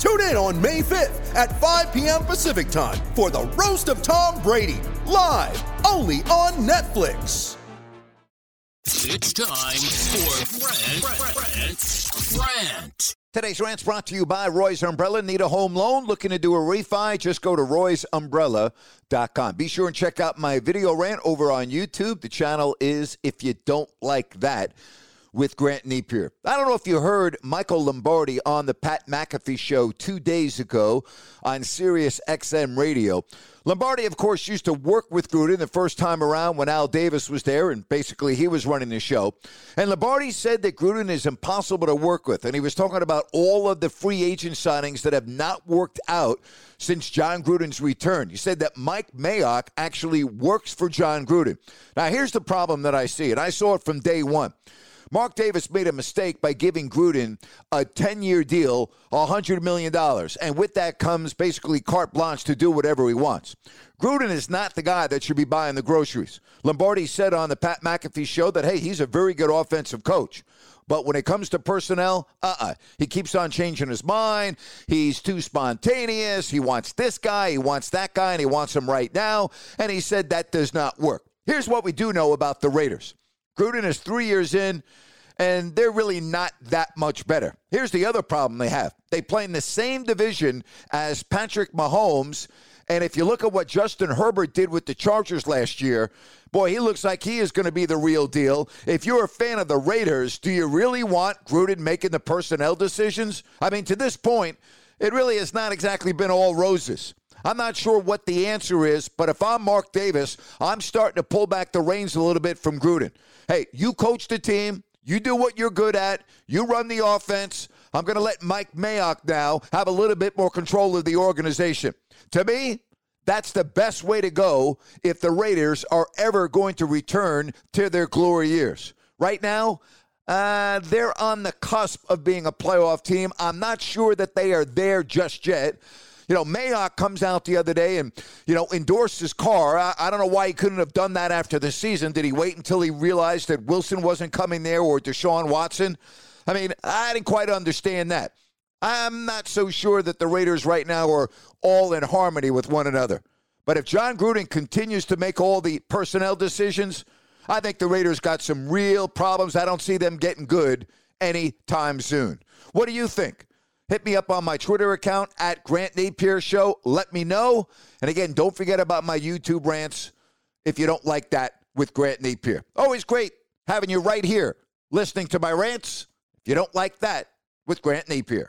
Tune in on May 5th at 5 p.m. Pacific time for the Roast of Tom Brady, live only on Netflix. It's time for Brent, Brent, Brent. Today's rant's brought to you by Roy's Umbrella. Need a home loan? Looking to do a refi? Just go to roysumbrella.com. Be sure and check out my video rant over on YouTube. The channel is If You Don't Like That with Grant Napier. I don't know if you heard Michael Lombardi on the Pat McAfee show two days ago on Sirius XM Radio. Lombardi, of course, used to work with Gruden the first time around when Al Davis was there, and basically he was running the show. And Lombardi said that Gruden is impossible to work with, and he was talking about all of the free agent signings that have not worked out since Jon Gruden's return. He said that Mike Mayock actually works for Jon Gruden. Now, here's the problem that I see, and I saw it from day one. Mark Davis made a mistake by giving Gruden a 10 year deal, $100 million. And with that comes basically carte blanche to do whatever he wants. Gruden is not the guy that should be buying the groceries. Lombardi said on the Pat McAfee show that, hey, he's a very good offensive coach. But when it comes to personnel, uh uh He keeps on changing his mind. He's too spontaneous. He wants this guy, he wants that guy, and he wants him right now. And he said that does not work. Here's what we do know about the Raiders Gruden is three years in, and they're really not that much better. Here's the other problem they have they play in the same division as Patrick Mahomes. And if you look at what Justin Herbert did with the Chargers last year, boy, he looks like he is going to be the real deal. If you're a fan of the Raiders, do you really want Gruden making the personnel decisions? I mean, to this point, it really has not exactly been all roses. I'm not sure what the answer is, but if I'm Mark Davis, I'm starting to pull back the reins a little bit from Gruden. Hey, you coach the team. You do what you're good at. You run the offense. I'm going to let Mike Mayock now have a little bit more control of the organization. To me, that's the best way to go if the Raiders are ever going to return to their glory years. Right now, uh, they're on the cusp of being a playoff team. I'm not sure that they are there just yet. You know, Mayock comes out the other day and, you know, endorsed his car. I, I, don't know why he couldn't have done that after the season. Did he wait until he realized that Wilson wasn't coming there or Deshaun Watson? I mean, I didn't quite understand that. I'm not so sure that the Raiders right now are all in harmony with one another. But if Jon Gruden continues to make all the personnel decisions, I think the Raiders got some real problems. I don't see them getting good anytime soon. What do you think? Hit me up on my Twitter account at Grant Napier Show. Let me know. And again, don't forget about my YouTube rants if you don't like that with Grant Napier. Always great having you right here listening to my rants. If you don't like that with Grant Napier.